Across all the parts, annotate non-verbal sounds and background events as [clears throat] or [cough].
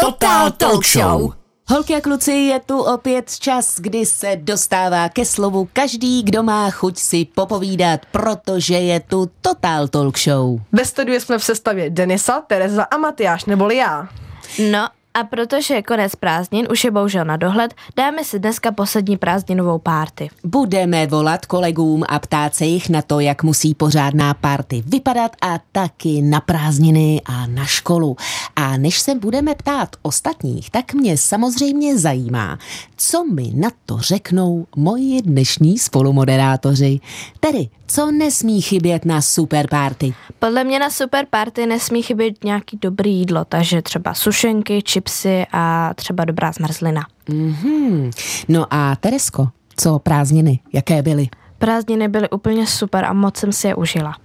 Total Talk Show. Holky a kluci, je tu opět čas, kdy se dostává ke slovu každý, kdo má chuť si popovídat, protože je tu Total Talk Show. Ve studiu jsme v sestavě Denisa, Tereza a Matyáš, neboli já. No a protože je konec prázdnin, už je bohužel na dohled, dáme si dneska poslední prázdninovou párty. Budeme volat kolegům a ptát se jich na to, jak musí pořádná párty vypadat a taky na prázdniny a na školu. A než se budeme ptát ostatních, tak mě samozřejmě zajímá, co mi na to řeknou moji dnešní spolumoderátoři. Tedy, co nesmí chybět na super party? Podle mě na super party nesmí chybět nějaký dobrý jídlo, takže třeba sušenky, čipsy a třeba dobrá zmrzlina. Mm-hmm. No a Teresko, co prázdniny, jaké byly? Prázdniny byly úplně super a moc jsem si je užila.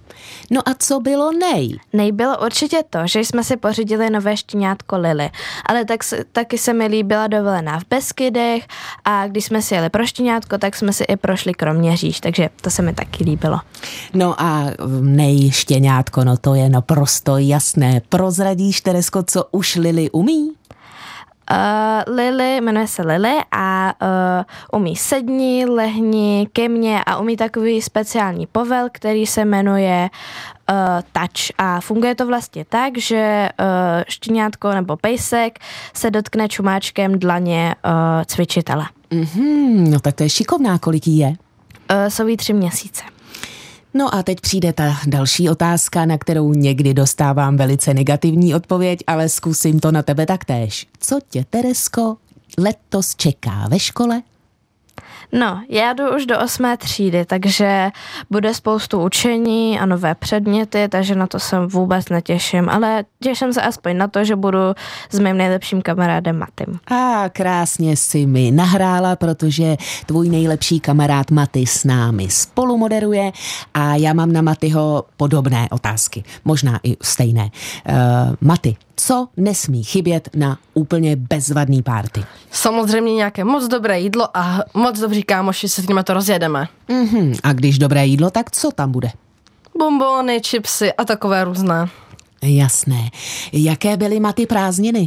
No a co bylo nej? Nej bylo určitě to, že jsme si pořídili nové štěňátko Lily, ale tak, taky se mi líbila dovolená v Beskydech a když jsme si jeli pro štěňátko, tak jsme si i prošli Kroměříž, takže to se mi taky líbilo. No a nej štěňátko, no to je naprosto jasné. Prozradíš, Teresko, co už Lily umí? Uh, Lily, jmenuje se Lily a uh, umí sedni, lehni, ke mně a umí takový speciální povel, který se jmenuje uh, touch a funguje to vlastně tak, že uh, štěňátko nebo pejsek se dotkne čumáčkem dlaně uh, cvičitele. Mm-hmm, no tak to je šikovná, kolik jí je? Uh, jsou jí tři měsíce. No a teď přijde ta další otázka, na kterou někdy dostávám velice negativní odpověď, ale zkusím to na tebe taktéž. Co tě, Teresko, letos čeká ve škole? No, já jdu už do osmé třídy, takže bude spoustu učení a nové předměty, takže na to se vůbec netěším, ale těším se aspoň na to, že budu s mým nejlepším kamarádem Matym. A krásně si mi nahrála, protože tvůj nejlepší kamarád Maty s námi spolu moderuje a já mám na Matyho podobné otázky, možná i stejné. Uh, Maty, co nesmí chybět na úplně bezvadný párty? Samozřejmě nějaké moc dobré jídlo a moc dobří kámoši, se s nimi to rozjedeme. Mm-hmm. A když dobré jídlo, tak co tam bude? Bombony, chipsy a takové různé. Jasné. Jaké byly maty prázdniny?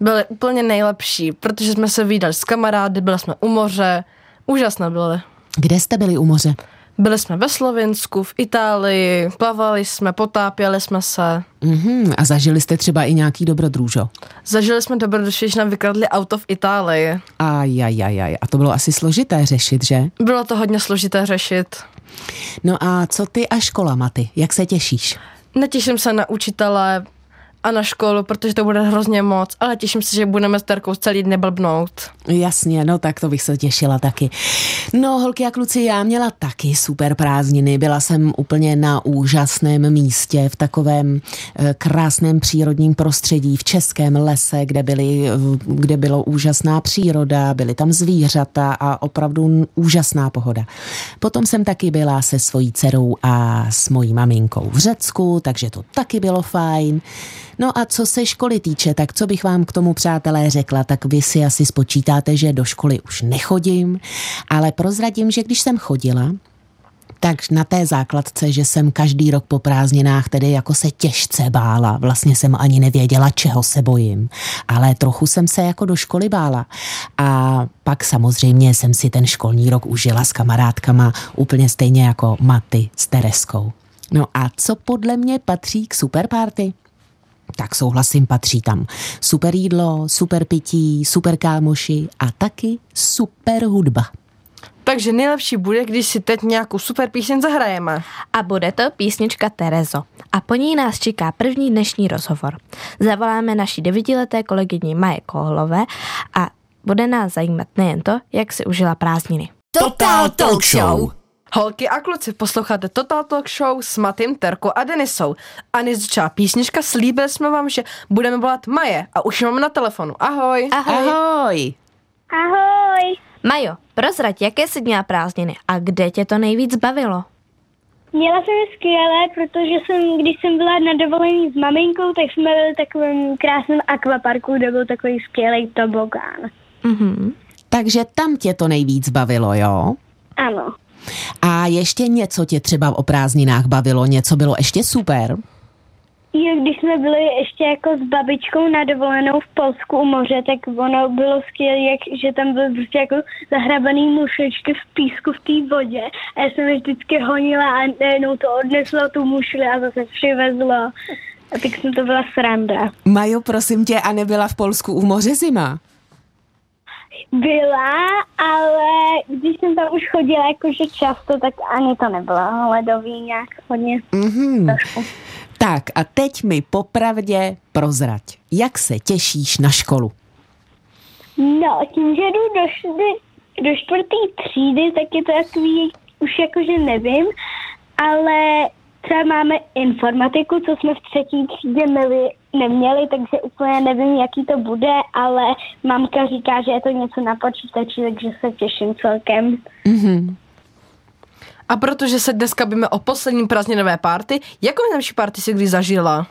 Byly úplně nejlepší, protože jsme se vydali s kamarády, byli jsme u moře, úžasné byly. Kde jste byli u moře? Byli jsme ve Slovensku, v Itálii, plavali jsme, potápěli jsme se. Mm-hmm. A zažili jste třeba i nějaký dobrodružo? Zažili jsme dobrodružství, že nám vykradli auto v Itálii. Ajajajaj. A to bylo asi složité řešit, že? Bylo to hodně složité řešit. No a co ty a škola, Maty? Jak se těšíš? Netěším se na učitele, a na školu, protože to bude hrozně moc, ale těším se, že budeme s Terkou celý den blbnout. Jasně, no tak to bych se těšila taky. No holky a kluci, já měla taky super prázdniny, byla jsem úplně na úžasném místě, v takovém e, krásném přírodním prostředí, v českém lese, kde, byly, kde bylo úžasná příroda, byly tam zvířata a opravdu úžasná pohoda. Potom jsem taky byla se svojí dcerou a s mojí maminkou v Řecku, takže to taky bylo fajn. No a co se školy týče, tak co bych vám k tomu, přátelé, řekla, tak vy si asi spočítáte, že do školy už nechodím, ale prozradím, že když jsem chodila, tak na té základce, že jsem každý rok po prázdninách tedy jako se těžce bála. Vlastně jsem ani nevěděla, čeho se bojím. Ale trochu jsem se jako do školy bála. A pak samozřejmě jsem si ten školní rok užila s kamarádkama úplně stejně jako Maty s Tereskou. No a co podle mě patří k superparty? Tak souhlasím, patří tam super jídlo, super pití, super kámoši a taky super hudba. Takže nejlepší bude, když si teď nějakou super píseň zahrajeme. A bude to písnička Terezo. A po ní nás čeká první dnešní rozhovor. Zavoláme naší devítileté kolegyni Maje Kohlové a bude nás zajímat nejen to, jak si užila prázdniny. Total Talk Show! Holky a kluci, posloucháte Total Talk Show s Matým, Terkou a Denisou. A než začala písnička, slíbili jsme vám, že budeme volat Maje a už máme na telefonu. Ahoj. Ahoj. Ahoj. Ahoj. Majo, prozrať, jaké jsi měla prázdniny a kde tě to nejvíc bavilo? Měla jsem je skvělé, protože jsem, když jsem byla na dovolení s maminkou, tak jsme byli v takovém krásném akvaparku, kde byl takový skvělý tobogán. Mhm. Takže tam tě to nejvíc bavilo, jo? Ano. A ještě něco tě třeba o prázdninách bavilo, něco bylo ještě super? Jo, když jsme byli ještě jako s babičkou na dovolenou v Polsku u moře, tak ono bylo skvělé, jak, že tam byly prostě jako zahrabaný mušečky v písku v té vodě. A já jsem je vždycky honila a najednou to odneslo tu mušli a zase přivezlo. A tak jsem to byla sranda. Majo, prosím tě, a nebyla v Polsku u moře zima? Byla, ale když jsem tam už chodila jakože často, tak ani to nebylo ledový nějak hodně. Mhm. Tak a teď mi popravdě prozrať, jak se těšíš na školu? No, tím, že jdu do, šdy, do čtvrtý třídy, tak je to takový, už jakože nevím, ale třeba máme informatiku, co jsme v třetí třídě měli, neměli, takže úplně nevím, jaký to bude, ale mamka říká, že je to něco na počítači, takže se těším celkem. Mhm. A protože se dneska bavíme o posledním prázdninové party, jakou nejlepší party si kdy zažila?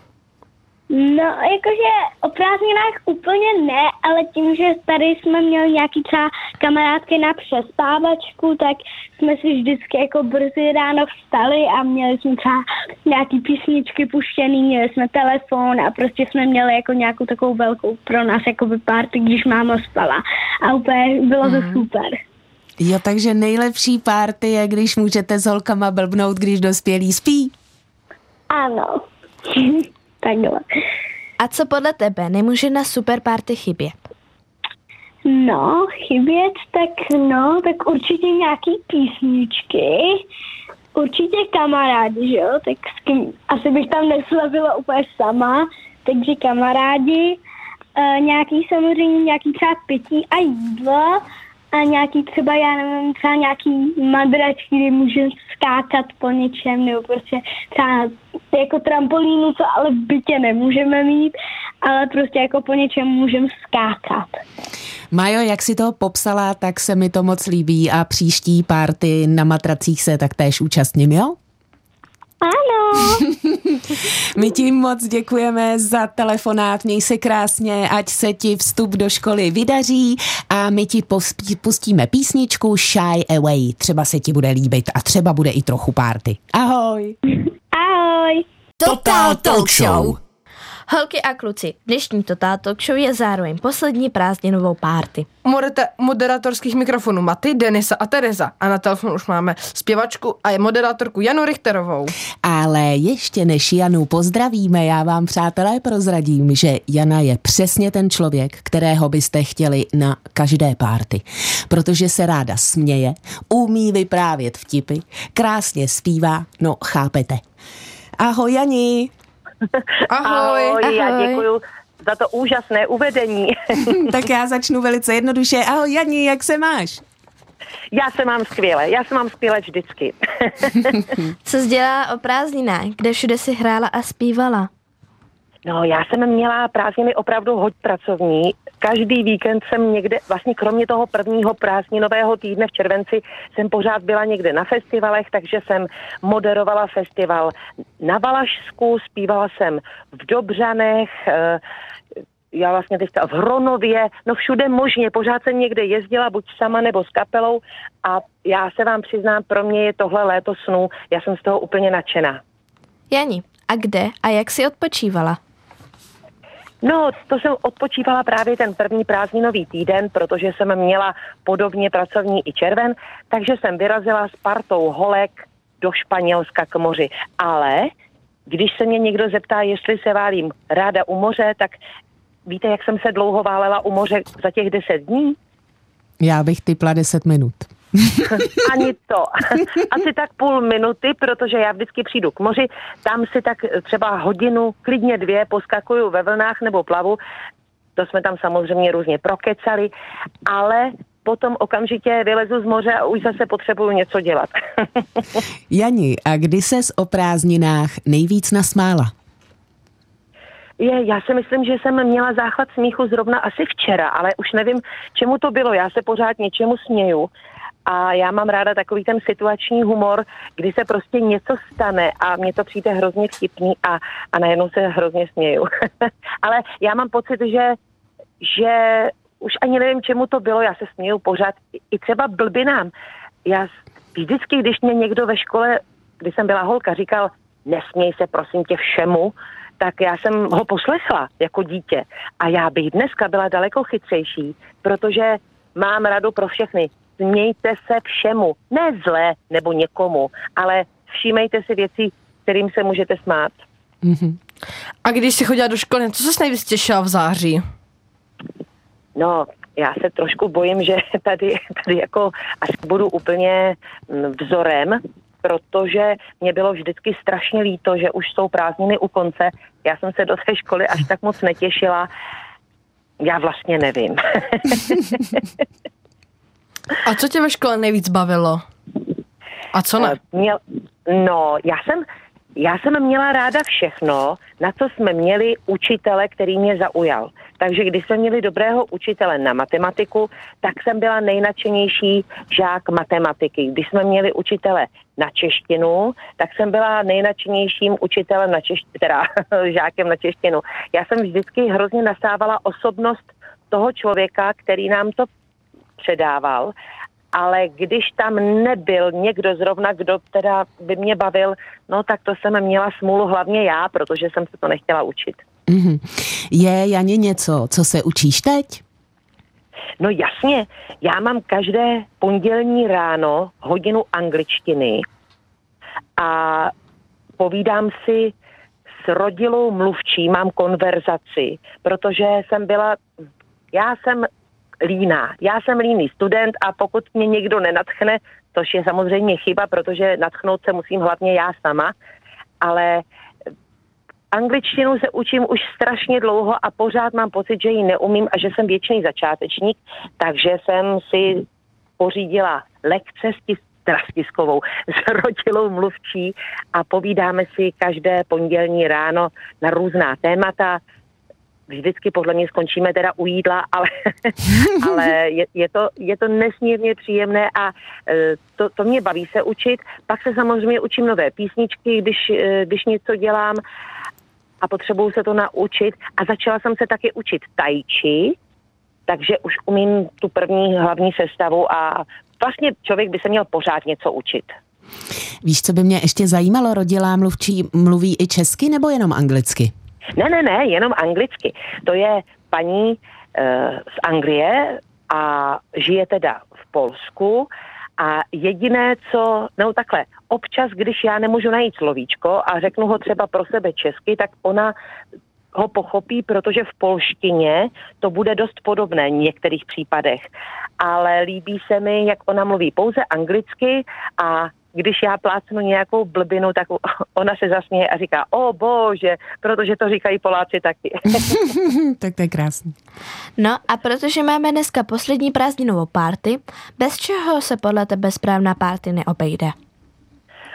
No, jakože o prázdninách úplně ne, ale tím, že tady jsme měli nějaký třeba kamarádky na přespávačku, tak jsme si vždycky jako brzy ráno vstali a měli jsme třeba nějaký písničky puštěný, měli jsme telefon a prostě jsme měli jako nějakou takovou velkou pro nás jako party, když máma spala. A úplně bylo to super. Jo, takže nejlepší párty je, když můžete s holkama blbnout, když dospělí spí. Ano. [laughs] Takhle. A co podle tebe? Nemůže na super party chybět? No, chybět, tak no, tak určitě nějaký písničky, určitě kamarádi, že jo, tak s kým, asi bych tam neslavila úplně sama, takže kamarádi, e, nějaký samozřejmě nějaký třeba pití a jídlo a nějaký třeba, já nevím, třeba nějaký madračky, kde můžeme skákat po něčem, nebo prostě třeba jako trampolínu, co ale v bytě nemůžeme mít, ale prostě jako po něčem můžeme skákat. Majo, jak si to popsala, tak se mi to moc líbí a příští párty na matracích se tak též účastním, jo? Ano. My ti moc děkujeme za telefonát, měj se krásně, ať se ti vstup do školy vydaří a my ti pustíme písničku Shy Away. Třeba se ti bude líbit a třeba bude i trochu párty. Ahoj! Ahoj. Total Talk Show. Holky a kluci, dnešní Total Talk Show je zároveň poslední prázdninovou párty. Moderator- moderatorských mikrofonů Maty, Denisa a Tereza. A na telefonu už máme zpěvačku a je moderátorku Janu Richterovou. Ale ještě než Janu pozdravíme, já vám přátelé prozradím, že Jana je přesně ten člověk, kterého byste chtěli na každé párty. Protože se ráda směje, umí vyprávět vtipy, krásně zpívá, no chápete. Ahoj Jani! Ahoj. Ahoj, já ahoj. děkuji za to úžasné uvedení. [laughs] tak já začnu velice jednoduše. Ahoj Jani, jak se máš? já se mám skvěle, já se mám skvěle vždycky. [laughs] Co jsi dělala o prázdninách, kde všude si hrála a zpívala? no, já jsem měla prázdniny opravdu hoď pracovní. Každý víkend jsem někde, vlastně kromě toho prvního prázdninového týdne v červenci, jsem pořád byla někde na festivalech, takže jsem moderovala festival na Valašsku, zpívala jsem v Dobřanech, eh, já vlastně teďka v Hronově, no všude možně, pořád jsem někde jezdila, buď sama nebo s kapelou a já se vám přiznám, pro mě je tohle léto snů, já jsem z toho úplně nadšená. Jani, a kde a jak si odpočívala? No, to jsem odpočívala právě ten první prázdninový týden, protože jsem měla podobně pracovní i červen, takže jsem vyrazila s partou holek do Španělska k moři. Ale když se mě někdo zeptá, jestli se válím ráda u moře, tak víte, jak jsem se dlouho válela u moře za těch deset dní? Já bych typla 10 minut. [laughs] Ani to. [laughs] Asi tak půl minuty, protože já vždycky přijdu k moři, tam si tak třeba hodinu, klidně dvě, poskakuju ve vlnách nebo plavu. To jsme tam samozřejmě různě prokecali, ale potom okamžitě vylezu z moře a už zase potřebuju něco dělat. [laughs] Jani, a kdy ses o prázdninách nejvíc nasmála? Je, já si myslím, že jsem měla záchvat smíchu zrovna asi včera, ale už nevím, čemu to bylo. Já se pořád něčemu směju a já mám ráda takový ten situační humor, kdy se prostě něco stane a mně to přijde hrozně vtipný a, a najednou se hrozně směju. [laughs] ale já mám pocit, že, že už ani nevím, čemu to bylo, já se směju pořád, i- třeba blbinám. Já vždycky, když mě někdo ve škole, když jsem byla holka, říkal, nesměj se prosím tě všemu, tak já jsem ho poslechla jako dítě. A já bych dneska byla daleko chytřejší, protože mám radu pro všechny. Smějte se všemu. Ne zlé nebo někomu, ale všímejte si věcí, kterým se můžete smát. Mm-hmm. A když jsi chodila do školy, co se nejvíc těšila v září? No, já se trošku bojím, že tady, tady jako až budu úplně mm, vzorem, protože mě bylo vždycky strašně líto, že už jsou prázdniny u konce. Já jsem se do té školy až tak moc netěšila. Já vlastně nevím. [laughs] [laughs] A co tě ve škole nejvíc bavilo? A co ne? Eh, měl, no, já jsem, já jsem měla ráda všechno, na co jsme měli učitele, který mě zaujal. Takže když jsme měli dobrého učitele na matematiku, tak jsem byla nejnačenější žák matematiky. Když jsme měli učitele na češtinu, tak jsem byla nejnačenějším učitelem na češtinu, teda [laughs] žákem na češtinu. Já jsem vždycky hrozně nasávala osobnost toho člověka, který nám to předával ale když tam nebyl někdo zrovna, kdo teda by mě bavil, no tak to jsem měla smůlu hlavně já, protože jsem se to nechtěla učit. Mm-hmm. Je, Janě, něco, co se učíš teď? No jasně, já mám každé pondělní ráno hodinu angličtiny a povídám si s rodilou mluvčí, mám konverzaci, protože jsem byla, já jsem líná. Já jsem líný student a pokud mě někdo nenatchne, což je samozřejmě chyba, protože natchnout se musím hlavně já sama, ale angličtinu se učím už strašně dlouho a pořád mám pocit, že ji neumím a že jsem věčný začátečník, takže jsem si pořídila lekce s Trastiskovou, [laughs] s rodilou mluvčí a povídáme si každé pondělní ráno na různá témata, vždycky podle mě skončíme teda u jídla, ale, [laughs] ale je, je, to, je to nesmírně příjemné a e, to, to mě baví se učit. Pak se samozřejmě učím nové písničky, když, e, když něco dělám a potřebuju se to naučit. A začala jsem se taky učit tajči, takže už umím tu první hlavní sestavu a vlastně člověk by se měl pořád něco učit. Víš, co by mě ještě zajímalo, rodilá mluvčí mluví i česky nebo jenom anglicky? Ne, ne, ne, jenom anglicky. To je paní uh, z Anglie a žije teda v Polsku a jediné, co, no takhle, občas, když já nemůžu najít slovíčko a řeknu ho třeba pro sebe česky, tak ona ho pochopí, protože v polštině to bude dost podobné v některých případech. Ale líbí se mi, jak ona mluví pouze anglicky a když já plácnu nějakou blbinu, tak ona se zasměje a říká, o bože, protože to říkají Poláci taky. [laughs] tak to je krásný. No a protože máme dneska poslední prázdninovou párty, bez čeho se podle tebe správná párty neobejde?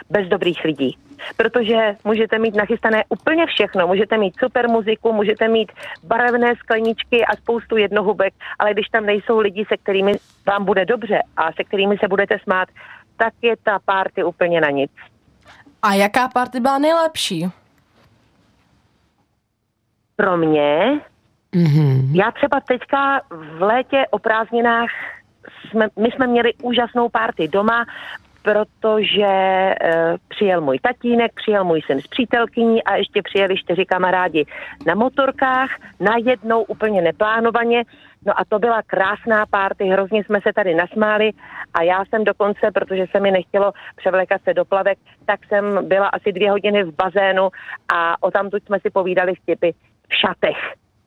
Bez dobrých lidí. Protože můžete mít nachystané úplně všechno. Můžete mít super muziku, můžete mít barevné skleničky a spoustu jednohubek, ale když tam nejsou lidi, se kterými vám bude dobře a se kterými se budete smát, tak je ta party úplně na nic. A jaká party byla nejlepší? Pro mě? Mm-hmm. Já třeba teďka v létě o prázdninách jsme, my jsme měli úžasnou party doma, protože e, přijel můj tatínek, přijel můj syn s přítelkyní a ještě přijeli čtyři kamarádi na motorkách, najednou úplně neplánovaně. No a to byla krásná párty, hrozně jsme se tady nasmáli a já jsem dokonce, protože se mi nechtělo převlékat se do plavek, tak jsem byla asi dvě hodiny v bazénu a o tamtud jsme si povídali vtipy v šatech.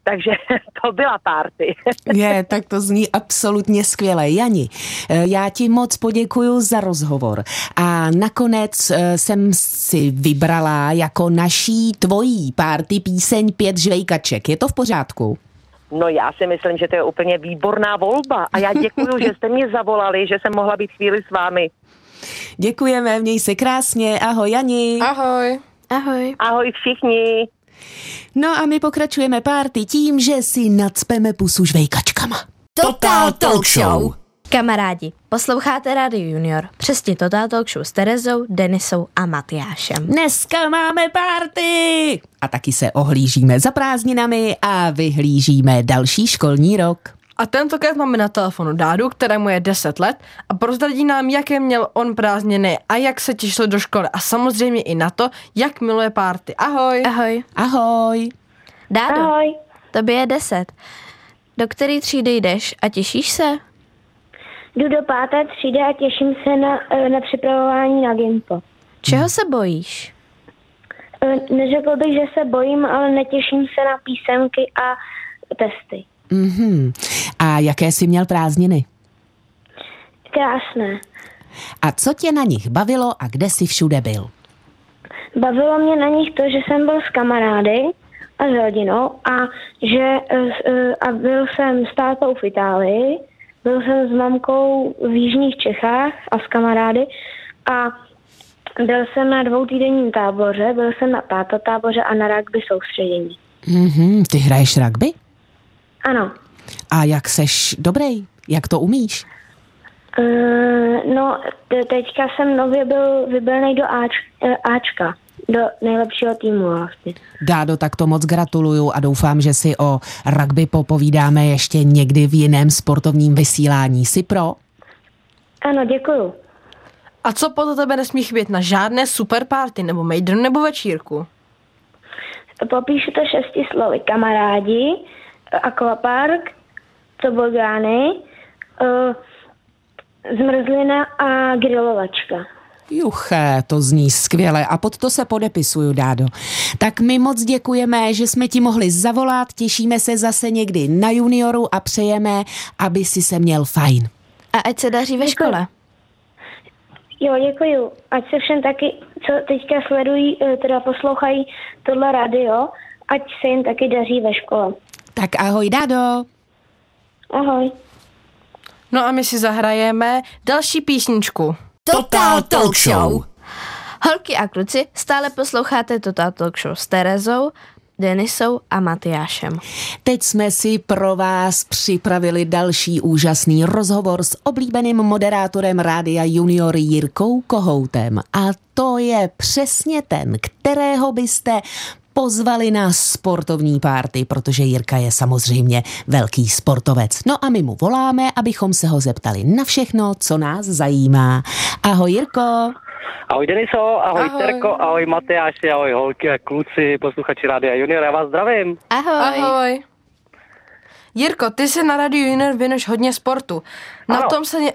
Takže [laughs] to byla párty. [laughs] Je, tak to zní absolutně skvěle. Jani, eh, já ti moc poděkuji za rozhovor. A nakonec eh, jsem si vybrala jako naší tvojí párty píseň Pět žvejkaček. Je to v pořádku? No já si myslím, že to je úplně výborná volba a já děkuji, že jste mě zavolali, že jsem mohla být chvíli s vámi. Děkujeme, měj se krásně. Ahoj Jani. Ahoj. Ahoj. Ahoj všichni. No a my pokračujeme párty tím, že si nadspeme pusu žvejkačkama. Total Talk Show. Kamarádi, posloucháte Radio Junior, přesně Total Talk Show s Terezou, Denisou a Matyášem. Dneska máme párty! A taky se ohlížíme za prázdninami a vyhlížíme další školní rok. A tentokrát máme na telefonu Dádu, kterému je 10 let a prozradí nám, jaké měl on prázdniny a jak se těšil do školy a samozřejmě i na to, jak miluje párty. Ahoj! Ahoj. Ahoj. Dádo, Ahoj. tobě je deset. Do který třídy jdeš a těšíš se? Jdu do páté třídy a těším se na, eh, na připravování na Gimpo. Čeho se bojíš? Eh, Neřekl bych, že se bojím, ale netěším se na písemky a testy. Mhm. A jaké jsi měl prázdniny? Krásné. A co tě na nich bavilo a kde jsi všude byl? Bavilo mě na nich to, že jsem byl s kamarády a s rodinou a že eh, a byl jsem s tátou v Itálii, byl jsem s mamkou v jižních Čechách a s kamarády a byl jsem na dvoutýdenním táboře, byl jsem na táto táboře a na rugby soustředění. Mhm. Ty hraješ rugby? Ano. A jak seš dobrý? Jak to umíš? Uh, no, te- teďka jsem nově byl vybraný do Ač, eh, Ačka, do nejlepšího týmu vlastně. Dádo, tak to moc gratuluju a doufám, že si o rugby popovídáme ještě někdy v jiném sportovním vysílání. Jsi pro? Ano, děkuju. A co podle tebe nesmí chybět na žádné super party nebo mejdr nebo večírku? Popíšu to šesti slovy. Kamarádi, akvapark, tobogány, uh, zmrzlina a grilovačka. Juché, to zní skvěle a pod to se podepisuju, Dádo. Tak my moc děkujeme, že jsme ti mohli zavolat, těšíme se zase někdy na junioru a přejeme, aby si se měl fajn. A ať se daří ve škole. Jo, děkuju. Ať se všem taky, co teďka sledují, eh, teda poslouchají tohle radio, ať se jim taky daří ve škole. Tak ahoj, Dádo. Ahoj. No a my si zahrajeme další písničku. Total Talk Show. Holky a kluci, stále posloucháte Total Talk Show s Terezou, Denisou a Matyášem. Teď jsme si pro vás připravili další úžasný rozhovor s oblíbeným moderátorem Rádia Junior Jirkou Kohoutem. A to je přesně ten, kterého byste pozvali na sportovní párty, protože Jirka je samozřejmě velký sportovec. No a my mu voláme, abychom se ho zeptali na všechno, co nás zajímá. Ahoj Jirko. Ahoj Deniso, ahoj, Ahoj. ahoj. Terko, ahoj Matyáši, ahoj holky a kluci, posluchači Rádia Junior, já vás zdravím. Ahoj. Ahoj. Jirko, ty se na Radio Junior věnuješ hodně sportu. Na Ano. tom se ně...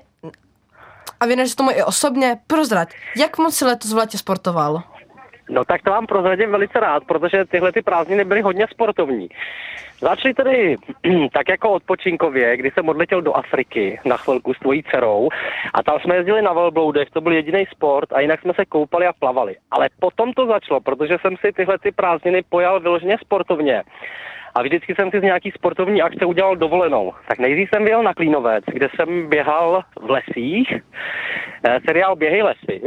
A věnuješ se tomu i osobně. Prozrať, jak moc si letos v létě sportoval? No tak to vám prozradím velice rád, protože tyhle ty prázdniny byly hodně sportovní. Začali tedy [clears throat] tak jako odpočinkově, kdy jsem odletěl do Afriky na chvilku s tvojí dcerou a tam jsme jezdili na velbloudech, to byl jediný sport a jinak jsme se koupali a plavali. Ale potom to začalo, protože jsem si tyhle ty prázdniny pojal vyloženě sportovně. A vždycky jsem si z nějaký sportovní akce udělal dovolenou. Tak nejdřív jsem vyjel na Klínovec, kde jsem běhal v lesích, eh, seriál Běhej lesy.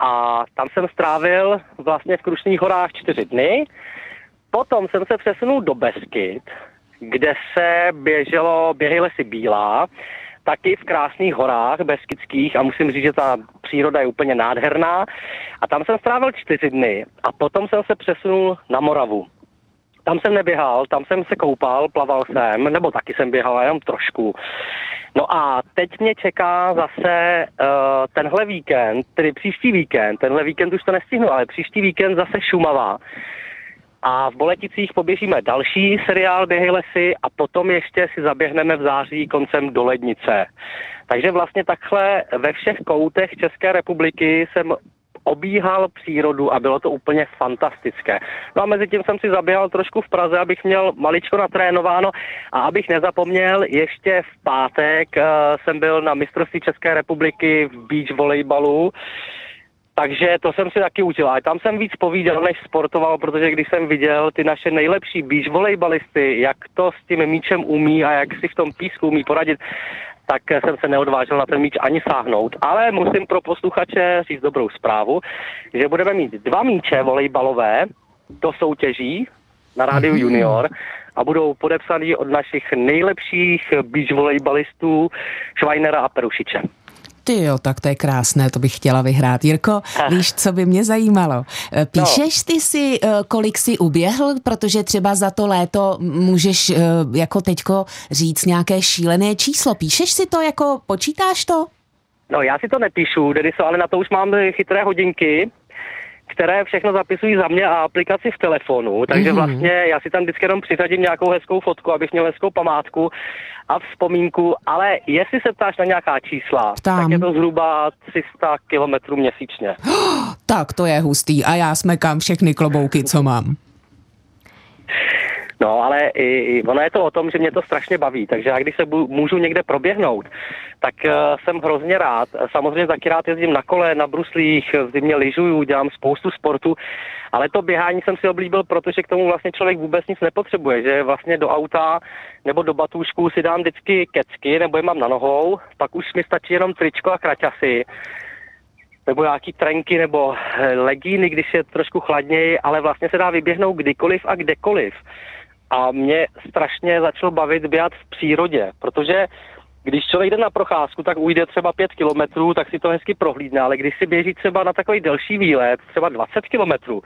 A tam jsem strávil vlastně v Krušných horách čtyři dny. Potom jsem se přesunul do Beskyt, kde se běželo Běhej lesy Bílá, taky v krásných horách beskydských a musím říct, že ta příroda je úplně nádherná. A tam jsem strávil čtyři dny a potom jsem se přesunul na Moravu. Tam jsem neběhal, tam jsem se koupal, plaval jsem, nebo taky jsem běhal jenom trošku. No a teď mě čeká zase uh, tenhle víkend, tedy příští víkend, tenhle víkend už to nestihnu, ale příští víkend zase Šumava. A v Boleticích poběžíme další seriál Běhej lesy a potom ještě si zaběhneme v září koncem do Lednice. Takže vlastně takhle ve všech koutech České republiky jsem obíhal přírodu a bylo to úplně fantastické. No a mezi tím jsem si zaběhal trošku v Praze, abych měl maličko natrénováno a abych nezapomněl, ještě v pátek uh, jsem byl na mistrovství České republiky v beach volejbalu, takže to jsem si taky učil. A tam jsem víc povídal, než sportoval, protože když jsem viděl ty naše nejlepší beach volejbalisty, jak to s tím míčem umí a jak si v tom písku umí poradit, tak jsem se neodvážil na ten míč ani sáhnout. Ale musím pro posluchače říct dobrou zprávu, že budeme mít dva míče volejbalové do soutěží na rádiu Junior a budou podepsaný od našich nejlepších beach volejbalistů Švajnera a Perušiče. Ty jo, tak to je krásné, to bych chtěla vyhrát. Jirko, víš, co by mě zajímalo? Eh, Píšeš ty si, eh, kolik si uběhl, protože třeba za to léto můžeš eh, jako teďko říct nějaké šílené číslo. Píšeš si to, jako počítáš to? No já si to nepíšu, Deniso, ale na to už mám chytré hodinky, které všechno zapisují za mě a aplikaci v telefonu, takže Mhm. vlastně já si tam vždycky jenom přiřadím nějakou hezkou fotku, abych měl hezkou památku a vzpomínku, ale jestli se ptáš na nějaká čísla, Ptám. tak je to zhruba 300 kilometrů měsíčně. [gasps] Tak to je hustý a já smekám všechny klobouky, co mám. No, ale i, i ono je to o tom, že mě to strašně baví, takže já když se bu, můžu někde proběhnout, tak uh, jsem hrozně rád. Samozřejmě taky rád jezdím na kole, na bruslích, v zimě lyžuju, dělám spoustu sportu, ale to běhání jsem si oblíbil, protože k tomu vlastně člověk vůbec nic nepotřebuje, že vlastně do auta nebo do batůžku si dám vždycky kecky, nebo je mám na nohou, pak už mi stačí jenom tričko a kraťasy, nebo nějaký trenky nebo eh, legíny, když je trošku chladněji, ale vlastně se dá vyběhnout kdykoliv a kdekoliv. A mě strašně začalo bavit běhat v přírodě, protože když člověk jde na procházku, tak ujde třeba 5 kilometrů, tak si to hezky prohlídne, ale když si běží třeba na takový delší výlet, třeba 20 kilometrů,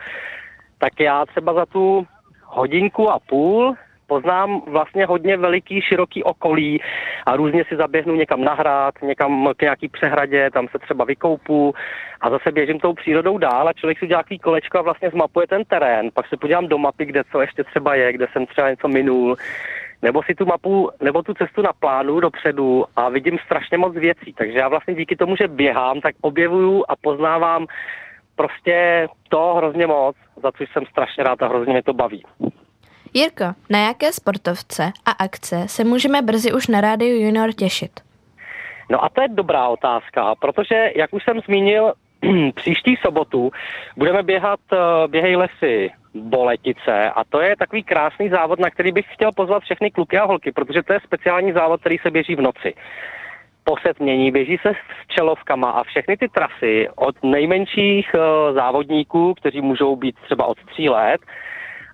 tak já třeba za tu hodinku a půl poznám vlastně hodně veliký, široký okolí a různě si zaběhnu někam na hrad, někam k nějaký přehradě, tam se třeba vykoupu a zase běžím tou přírodou dál a člověk si udělá takový kolečko a vlastně zmapuje ten terén. Pak se podívám do mapy, kde co ještě třeba je, kde jsem třeba něco minul, nebo si tu mapu, nebo tu cestu naplánu dopředu a vidím strašně moc věcí. Takže já vlastně díky tomu, že běhám, tak objevuju a poznávám prostě to hrozně moc, za což jsem strašně rád a hrozně mě to baví. Jirko, na jaké sportovce a akce se můžeme brzy už na rádiu Junior těšit? No a to je dobrá otázka, protože, jak už jsem zmínil, [clears throat] příští sobotu budeme běhat uh, Běhej lesy Boletice a to je takový krásný závod, na který bych chtěl pozvat všechny kluky a holky, protože to je speciální závod, který se běží v noci. Po setmění běží se s čelovkama a všechny ty trasy od nejmenších uh, závodníků, kteří můžou být třeba od tří let,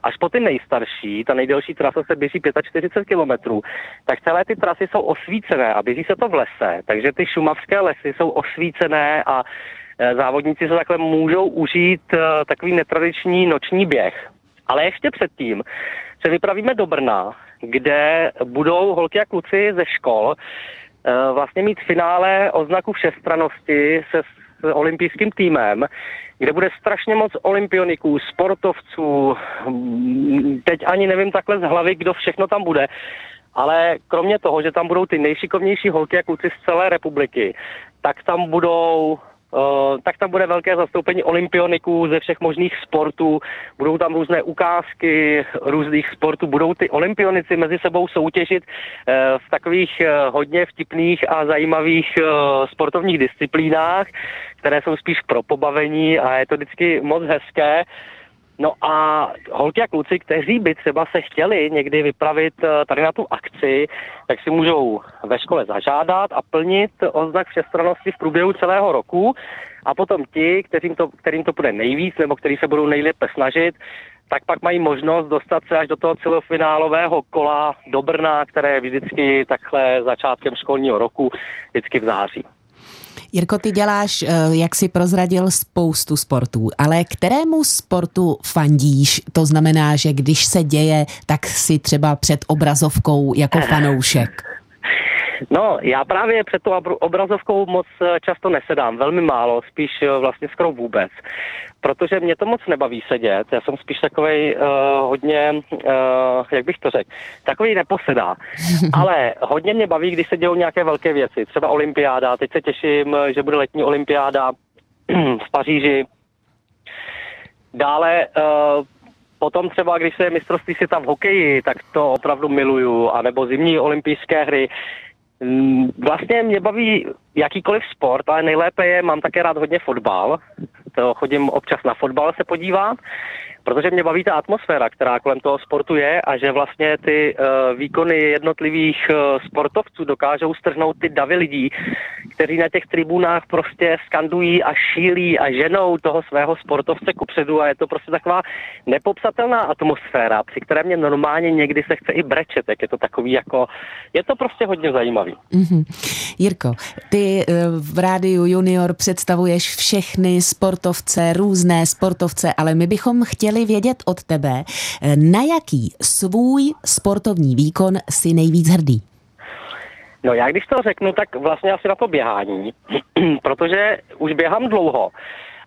až po ty nejstarší, ta nejdelší trasa se běží 45 kilometrů, tak celé ty trasy jsou osvícené a běží se to v lese, takže ty šumavské lesy jsou osvícené a eh, závodníci se takhle můžou užít eh, takový netradiční noční běh. Ale ještě předtím se vypravíme do Brna, kde budou holky a kluci ze škol eh, vlastně mít finále o znaku všestranosti se olympijským týmem, kde bude strašně moc olympioniků, sportovců, mm, teď ani nevím takhle z hlavy, kdo všechno tam bude, ale kromě toho, že tam budou ty nejšikovnější holky a kluci z celé republiky, tak tam budou tak tam bude velké zastoupení olympioniků ze všech možných sportů, budou tam různé ukázky různých sportů, budou ty olympionici mezi sebou soutěžit uh, v takových uh, hodně vtipných a zajímavých sportovních disciplínách, které jsou spíš pro pobavení a je to vždycky moc hezké. No a holky a kluci, kteří by třeba se chtěli někdy vypravit eh, tady na tu akci, tak si můžou ve škole zažádat a plnit oznak všestrannosti v průběhu celého roku. A potom ti, kterým to, kterým to bude nejvíc nebo kteří se budou nejlépe snažit, tak pak mají možnost dostat se až do toho celofinálového kola do Brna, které je vždycky takhle začátkem školního roku, vždycky v září. Jirko, ty děláš, eh, jak si prozradil, spoustu sportů, ale kterému sportu fandíš? To znamená, že když se děje, tak si třeba před obrazovkou jako fanoušek. [laughs] No, já právě před tou obr- obrazovkou moc eh, často nesedám, velmi málo, spíš eh, vlastně skoro vůbec. Protože mě to moc nebaví sedět, já jsem spíš takovej uh, hodně, uh, jak bych to řekl, takový neposedá. [laughs] Ale hodně mě baví, když se dějou nějaké velké věci, třeba olympiáda, teď se těším, že bude letní olympiáda [clears throat] v Paříži. Dále uh, Potom třeba, když se je mistrovství světa v hokeji, tak to opravdu miluju, anebo zimní olympijské hry. Mm, Vlastně mě baví jakýkoliv sport, ale nejlépe je, mám také rád hodně fotbal. To chodím občas na fotbal se podívat. Protože mě baví ta atmosféra, která kolem toho sportu je a že vlastně ty uh, výkony jednotlivých uh, sportovců dokážou strhnout ty davy lidí, kteří na těch tribunách prostě skandují a šílí a ženou toho svého sportovce kupředu a je to prostě taková nepopsatelná atmosféra, při které mě normálně někdy se chce i brečet, jak je to takový jako, je to prostě hodně zajímavý. Mm-hmm. Jirko, ty uh, v rádiu Junior představuješ všechny sportovce, různé sportovce, ale my bychom chtěli vědět od tebe, eh, na jaký svůj sportovní výkon si nejvíc hrdý. No já když to řeknu, tak vlastně asi na to běhání, [clears throat] protože už běhám dlouho.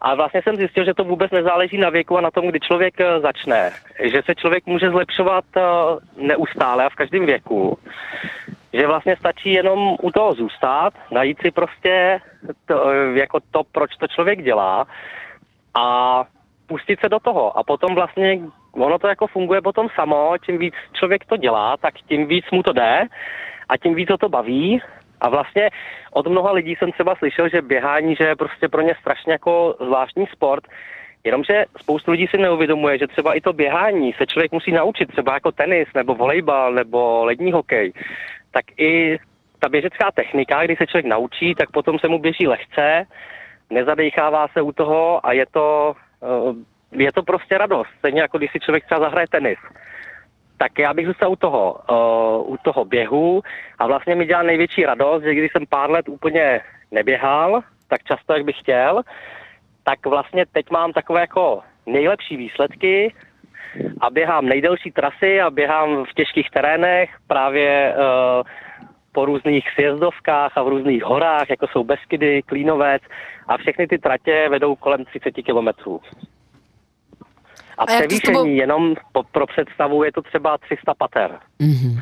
A vlastně jsem zjistil, že to vůbec nezáleží na věku a na tom, kdy člověk eh, začne. Že se člověk může zlepšovat eh, neustále a v každém věku. Že vlastně stačí jenom u toho zůstat, najít si prostě to, jako to, proč to člověk dělá a pustit se do toho. A potom vlastně ono to jako funguje potom samo, čím víc člověk to dělá, tak tím víc mu to jde a tím víc ho to baví. A vlastně od mnoha lidí jsem třeba slyšel, že běhání, že je prostě pro ně strašně jako zvláštní sport, Jenomže spoustu lidí si neuvědomuje, že třeba i to běhání se člověk musí naučit, třeba jako tenis, nebo volejbal, nebo lední hokej, tak i ta běžecká technika, když se člověk naučí, tak potom se mu běží lehce, nezadechává se u toho a je to, je to prostě radost. Stejně jako když si člověk třeba zahraje tenis. Tak já bych zůstal u toho, uh, u toho běhu a vlastně mi dělá největší radost, že když jsem pár let úplně neběhal, tak často, jak bych chtěl, tak vlastně teď mám takové jako nejlepší výsledky a běhám nejdelší trasy a běhám v těžkých terénech, právě uh, po různých sjezdovkách a v různých horách, jako jsou Beskydy, Klínovec a všechny ty tratě vedou kolem 30 kilometrů. A, a převýšení tebou... jenom po, pro představu je to třeba 300 pater. Mm-hmm.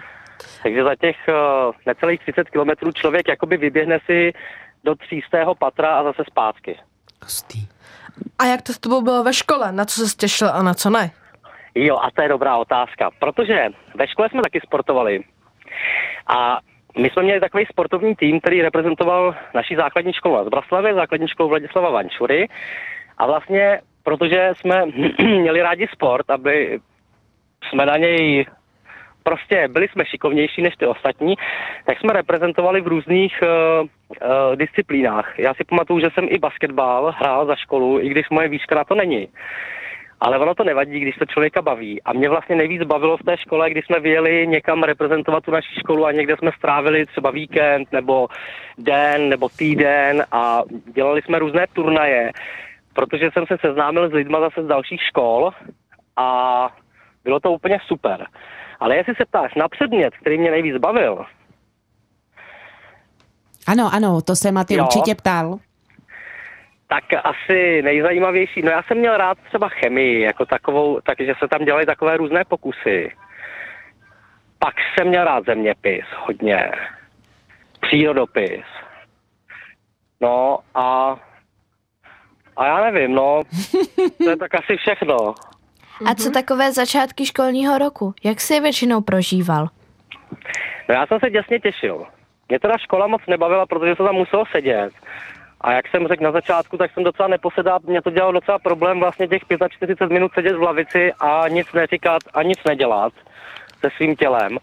Takže za těch uh, necelých 30 kilometrů člověk jakoby vyběhne si do třístého patra a zase zpátky. Hustý. A jak to s tebou bylo ve škole? Na co se těšil a na co ne? Jo, a to je dobrá otázka, protože ve škole jsme taky sportovali. A my jsme měli takový sportovní tým, který reprezentoval naší základní školu z Braslavy, základní školu Vladislava Vančury. A vlastně, protože jsme [clears throat] měli rádi sport, aby jsme na něj prostě byli jsme šikovnější než ty ostatní, tak jsme reprezentovali v různých uh, uh, disciplínách. Já si pamatuju, že jsem i basketbal hrál za školu, i když moje výška na to není. Ale ono to nevadí, když to člověka baví. A mě vlastně nejvíc bavilo v té škole, když jsme vyjeli někam reprezentovat tu naši školu a někde jsme strávili třeba víkend nebo den nebo týden a dělali jsme různé turnaje, protože jsem se seznámil s lidma zase z dalších škol a bylo to úplně super. Ale jestli se ptáš na předmět, který mě nejvíc bavil. Ano, ano, to se Maty určitě ptal. Tak asi nejzajímavější, no já jsem měl rád třeba chemii, jako takovou, takže se tam dělaly takové různé pokusy. Pak jsem měl rád zeměpis, hodně. Přírodopis. No a a já nevím, no, [laughs] to je tak asi všechno. A co takové začátky školního roku? Jak jsi je většinou prožíval? No já jsem se děsně těšil. Mě teda škola moc nebavila, protože se tam muselo sedět. A jak jsem řekl na začátku, tak jsem docela neposedal, mě to dělalo docela problém vlastně těch 45 minut sedět v lavici a nic neříkat a nic nedělat se svým tělem.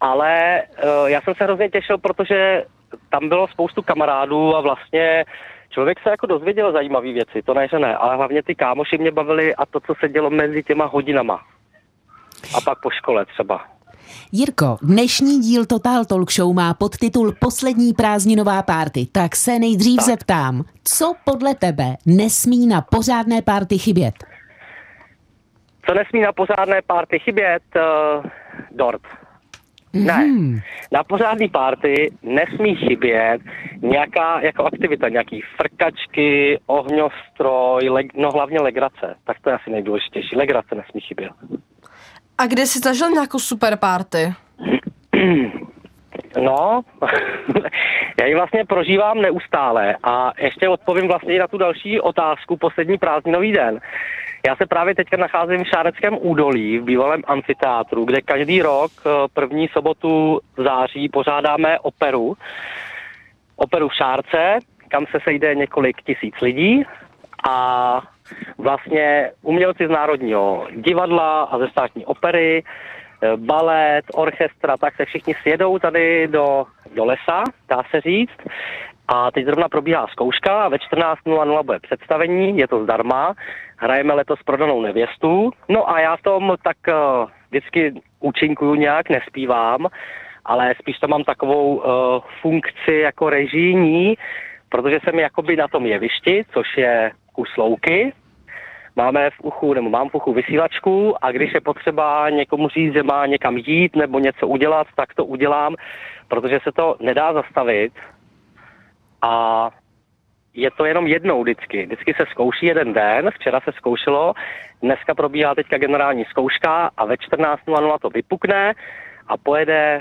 Ale uh, já jsem se hrozně těšil, protože tam bylo spoustu kamarádů a vlastně člověk se jako dozvěděl zajímavé věci, to ne, že ne, ale hlavně ty kámoši mě bavili a to, co se dělo mezi těma hodinama. A pak po škole třeba. Jirko, dnešní díl Total Talk Show má podtitul Poslední prázdninová párty, tak se nejdřív tak. zeptám, co podle tebe nesmí na pořádné párty chybět? Co nesmí na pořádné párty chybět? Uh, dort. Ne, mm. na pořádný párty nesmí chybět nějaká jako aktivita, nějaký frkačky, ohňostroj, leg, no hlavně legrace. Tak to je asi nejdůležitější. Legrace nesmí chybět. A kde jsi zažil nějakou super party? [clears throat] No, [laughs] já ji vlastně prožívám neustále a ještě odpovím vlastně i na tu další otázku, poslední prázdninový den. Já se právě teďka nacházím v Šáreckém údolí, v bývalém amfiteátru, kde každý rok eh, první sobotu v září pořádáme operu. Operu v Šárce, kam se sejde několik tisíc lidí a vlastně umělci z Národního divadla a ze státní opery, eh, balet, orchestra, tak se všichni sjedou tady do, do lesa, dá se říct. A teď zrovna probíhá zkouška a ve 14.00 bude představení, je to zdarma. Hrajeme letos prodanou nevěstu. No a já v tom tak uh, vždycky účinkuju nějak, nespívám, ale spíš to mám takovou uh, funkci jako režijní, protože jsem jakoby na tom jevišti, což je kus louky, máme v uchu, nebo mám v uchu vysílačku a když je potřeba někomu říct, že má někam jít nebo něco udělat, tak to udělám, protože se to nedá zastavit a je to jenom jednou vždycky. Vždycky se zkouší jeden den, včera se zkoušelo, dneska probíhá teďka generální zkouška a ve 14.00 to vypukne a pojede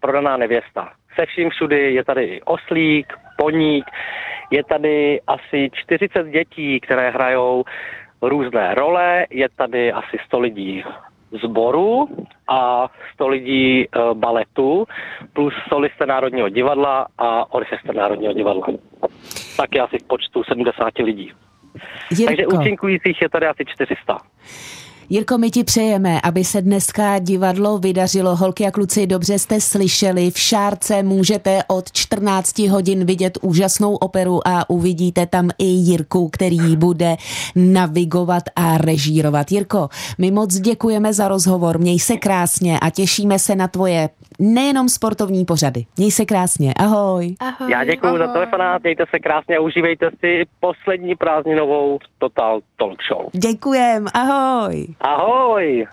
prodaná nevěsta. Se vším všudy je tady oslík, poník, je tady asi 40 dětí, které hrajou různé role, je tady asi 100 lidí zboru a 100 lidí e, baletu plus solisté Národního divadla a orchestr Národního divadla. Taky asi v počtu 70 lidí. Jirko. Takže účinkujících je tady asi 400. Jirko, my ti přejeme, aby se dneska divadlo vydařilo. Holky a kluci, dobře jste slyšeli, v Šárce můžete od 14 hodin vidět úžasnou operu a uvidíte tam i Jirku, který bude navigovat a režírovat. Jirko, my moc děkujeme za rozhovor, měj se krásně a těšíme se na tvoje nejenom sportovní pořady. Měj se krásně, ahoj. Ahoj. Já děkuji za telefonát, mějte se krásně a užívejte si poslední prázdninovou Total Talk Show. Děkujem, ahoj. Ahoj!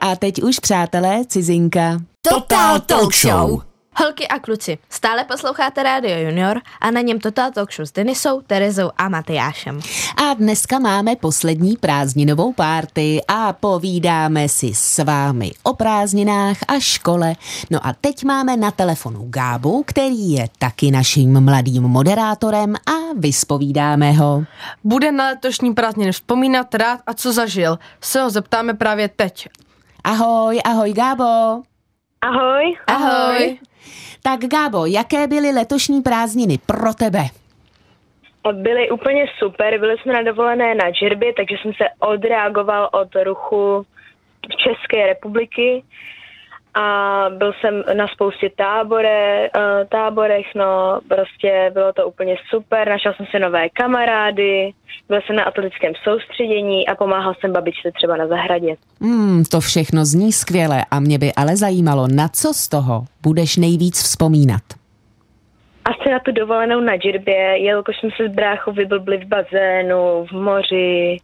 A teď už, přátelé, cizinka. Total Talk Show. Holky a kluci, stále posloucháte Rádio Junior a na něm Total Talk Show s Denisou, Terezou a Matyášem. A dneska máme poslední prázdninovou párty a povídáme si s vámi o prázdninách a škole. No a teď máme na telefonu Gábu, který je taky naším mladým moderátorem a vyspovídáme ho. Bude na letošní prázdniny vzpomínat rád a co zažil. Se ho zeptáme právě teď. Ahoj, ahoj Gábo. Ahoj. Ahoj. Tak Gábo, jaké byly letošní prázdniny pro tebe? Byly úplně super, byli jsme na dovolené na Džerbě, takže jsem se odreagoval od ruchu České republiky a byl jsem na spoustě tábore, eh, táborech, no prostě bylo to úplně super, našel jsem si nové kamarády, byl jsem na atletickém soustředění a pomáhal jsem babičce třeba na zahradě. Hmm, to všechno zní skvěle a mě by ale zajímalo, na co z toho budeš nejvíc vzpomínat. Asi na tu dovolenou na Džirbě, jelikož jsme se s bráchou vyblbli v bazénu, v moři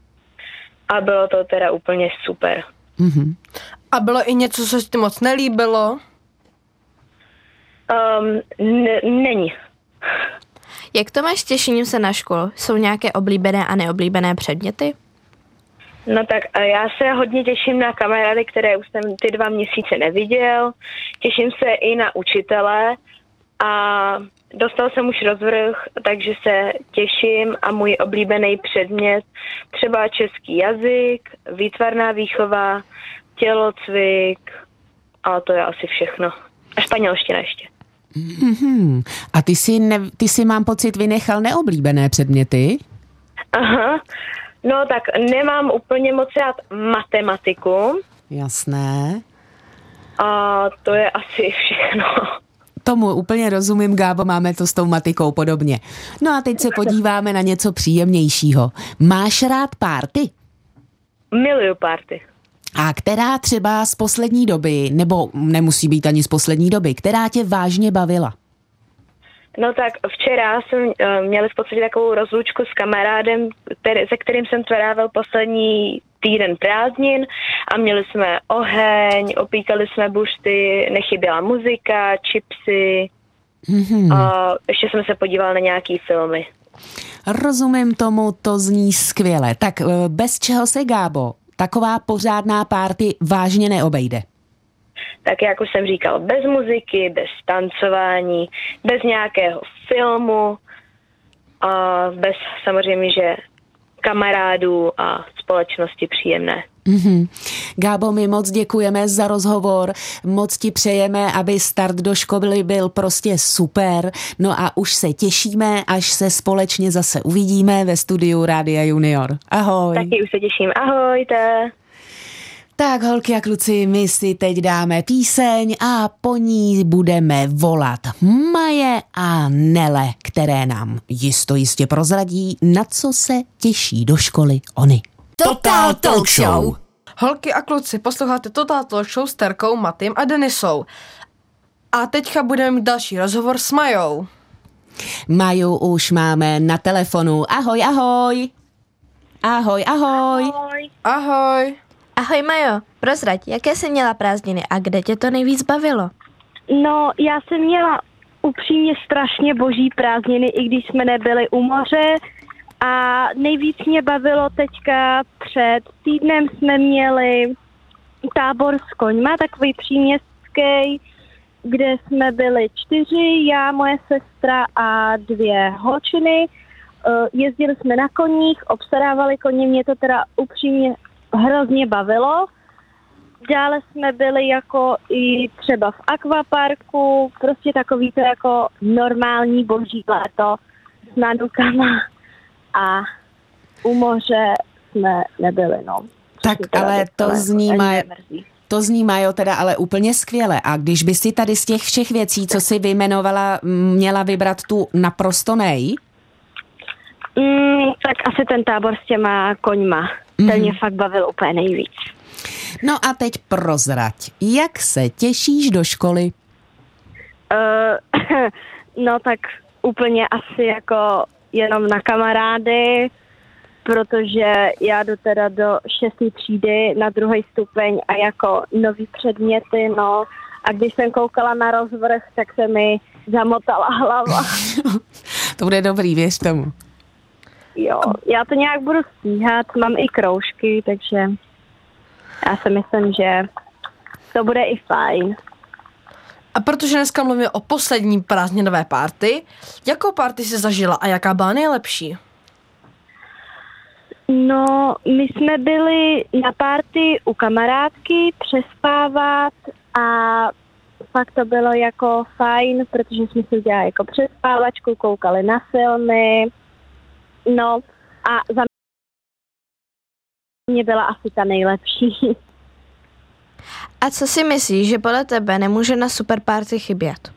a bylo to teda úplně super. Mhm. A bylo i něco, co se ti moc nelíbilo? Um, n- není. Jak to máš s těšením se na školu? Jsou nějaké oblíbené a neoblíbené předměty? No tak já se hodně těším na kamarády, které už jsem ty dva měsíce neviděl. Těším se i na učitele a dostal jsem už rozvrh, takže se těším a můj oblíbený předmět, třeba český jazyk, výtvarná výchova, tělocvik a to je asi všechno. A španělština ještě. Mhm. A ty si, ne, ty si mám pocit vynechal neoblíbené předměty? Aha. No tak nemám úplně moc rád matematiku Jasné. a to je asi všechno. Tomu úplně rozumím, Gábo, máme to s tou matikou podobně. No a teď se podíváme na něco příjemnějšího. Máš rád párty? Miluju party. A která třeba z poslední doby, nebo nemusí být ani z poslední doby, která tě vážně bavila? No tak včera jsem uh, měli v podstatě takovou rozlučku s kamarádem, který, se kterým jsem trávil poslední týden prázdnin a měli jsme oheň, opíkali jsme bušty, nechyběla muzika, chipsy Mhm. a ještě jsem se podíval na nějaký filmy. Rozumím tomu, to zní skvěle. Tak eh, bez čeho se, Gábo, taková pořádná párty vážně neobejde? Tak jak už jsem říkal, bez muziky, bez tancování, bez nějakého filmu a bez samozřejmě, že kamarádů a společnosti příjemné. Mm-hmm. Gábo, my moc děkujeme za rozhovor, moc ti přejeme, aby start do školy byl prostě super. No a už se těšíme, až se společně zase uvidíme ve studiu Rádia Junior. Ahoj. Taky už se těším. Ahojte. Tak holky a kluci, my si teď dáme píseň a po ní budeme volat Maje a Nele, které nám jisto jistě prozradí, na co se těší do školy oni. Total Talk Show. Holky a kluci, posloucháte Total Talk Show s Terkou, Matým a Denisou. A teďka budeme mít další rozhovor s Majou. Maju už máme na telefonu. Ahoj, ahoj. Ahoj, ahoj. Ahoj. Ahoj Majo, prozrať, jaké jsi měla prázdniny a kde tě to nejvíc bavilo? No, já jsem měla upřímně strašně boží prázdniny, i když jsme nebyli u moře. A nejvíc mě bavilo teďka před týdnem jsme měli tábor s koňma, takový příměstský, kde jsme byli čtyři, já, moje sestra a dvě holčiny. Eh, Jezdili jsme na koních, obstarávali koně, mě to teda upřímně hrozně bavilo. Dále jsme byli jako i třeba v akvaparku, prostě takový to jako normální boží léto s nanukama a u moře jsme nebyli, no. Tak ale to jako zní, Maj- to zní Majo teda ale úplně skvěle. A když by si tady z těch všech věcí, co si vyjmenovala, měla vybrat tu naprosto nej, Mm, tak asi ten tábor s těma koňma. Ten mě fakt bavil úplně nejvíc. No a teď prozrať, jak se těšíš do školy? Uh, [laughs] no tak úplně asi jako jenom na kamarády, protože já jdu teda do šesté třídy na druhý stupeň a jako nový předměty, no. A když jsem koukala na rozvrh, tak se mi zamotala hlava. [laughs] [laughs] To bude dobrý, věř tomu. Jo, já to nějak budu stíhat, mám i kroužky, takže já si myslím, že to bude i fajn. A protože dneska mluvíme o poslední prázdninové party, jakou party jsi zažila a jaká byla nejlepší? No, my jsme byli na párty u kamarádky přespávat a fakt to bylo jako fajn, protože jsme si udělali jako přespávačku, koukali na filmy. No a za mě byla asi ta nejlepší. A co si myslíš, že podle tebe nemůže na super party chybět?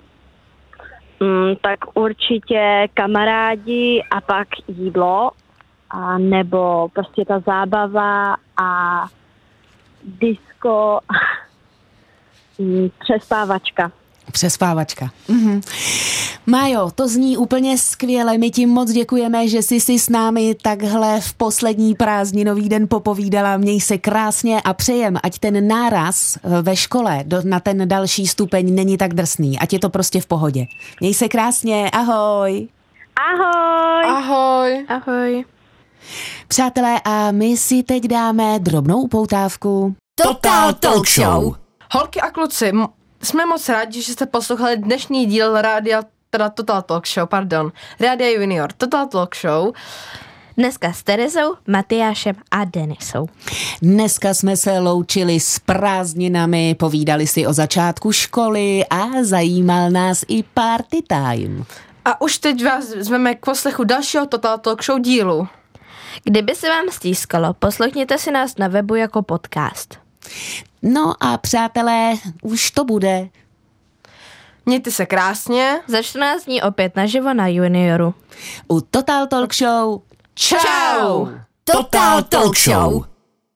Mm, tak určitě kamarádi a pak jídlo, a nebo prostě ta zábava a disco, mm, přespávačka. Přespávačka. Mhm. Majo, to zní úplně skvěle. My ti moc děkujeme, že jsi si s námi takhle v poslední prázdninový den popovídala. Měj se krásně a přejem, ať ten náraz ve škole do, na ten další stupeň není tak drsný. Ať je to prostě v pohodě. Měj se krásně, ahoj. Ahoj! Ahoj. Ahoj. Přátelé, a my si teď dáme drobnou upoutávku. Total Talk Show. Holky a kluci, jsme moc rádi, že jste poslouchali dnešní díl rádia, teda Total Talk Show, pardon, Rádia Junior, Total Talk Show. Dneska s Terezou, Matyášem a Denisou. Dneska jsme se loučili s prázdninami, povídali si o začátku školy a zajímal nás i party time. A už teď vás zveme k poslechu dalšího Total Talk Show dílu. Kdyby se vám stískalo, poslechněte si nás na webu jako podcast. No a přátelé, už to bude. Mějte se krásně. Za 14 dní opět naživo na Junioru. U Total Talk Show. Ciao. Total Talk Show.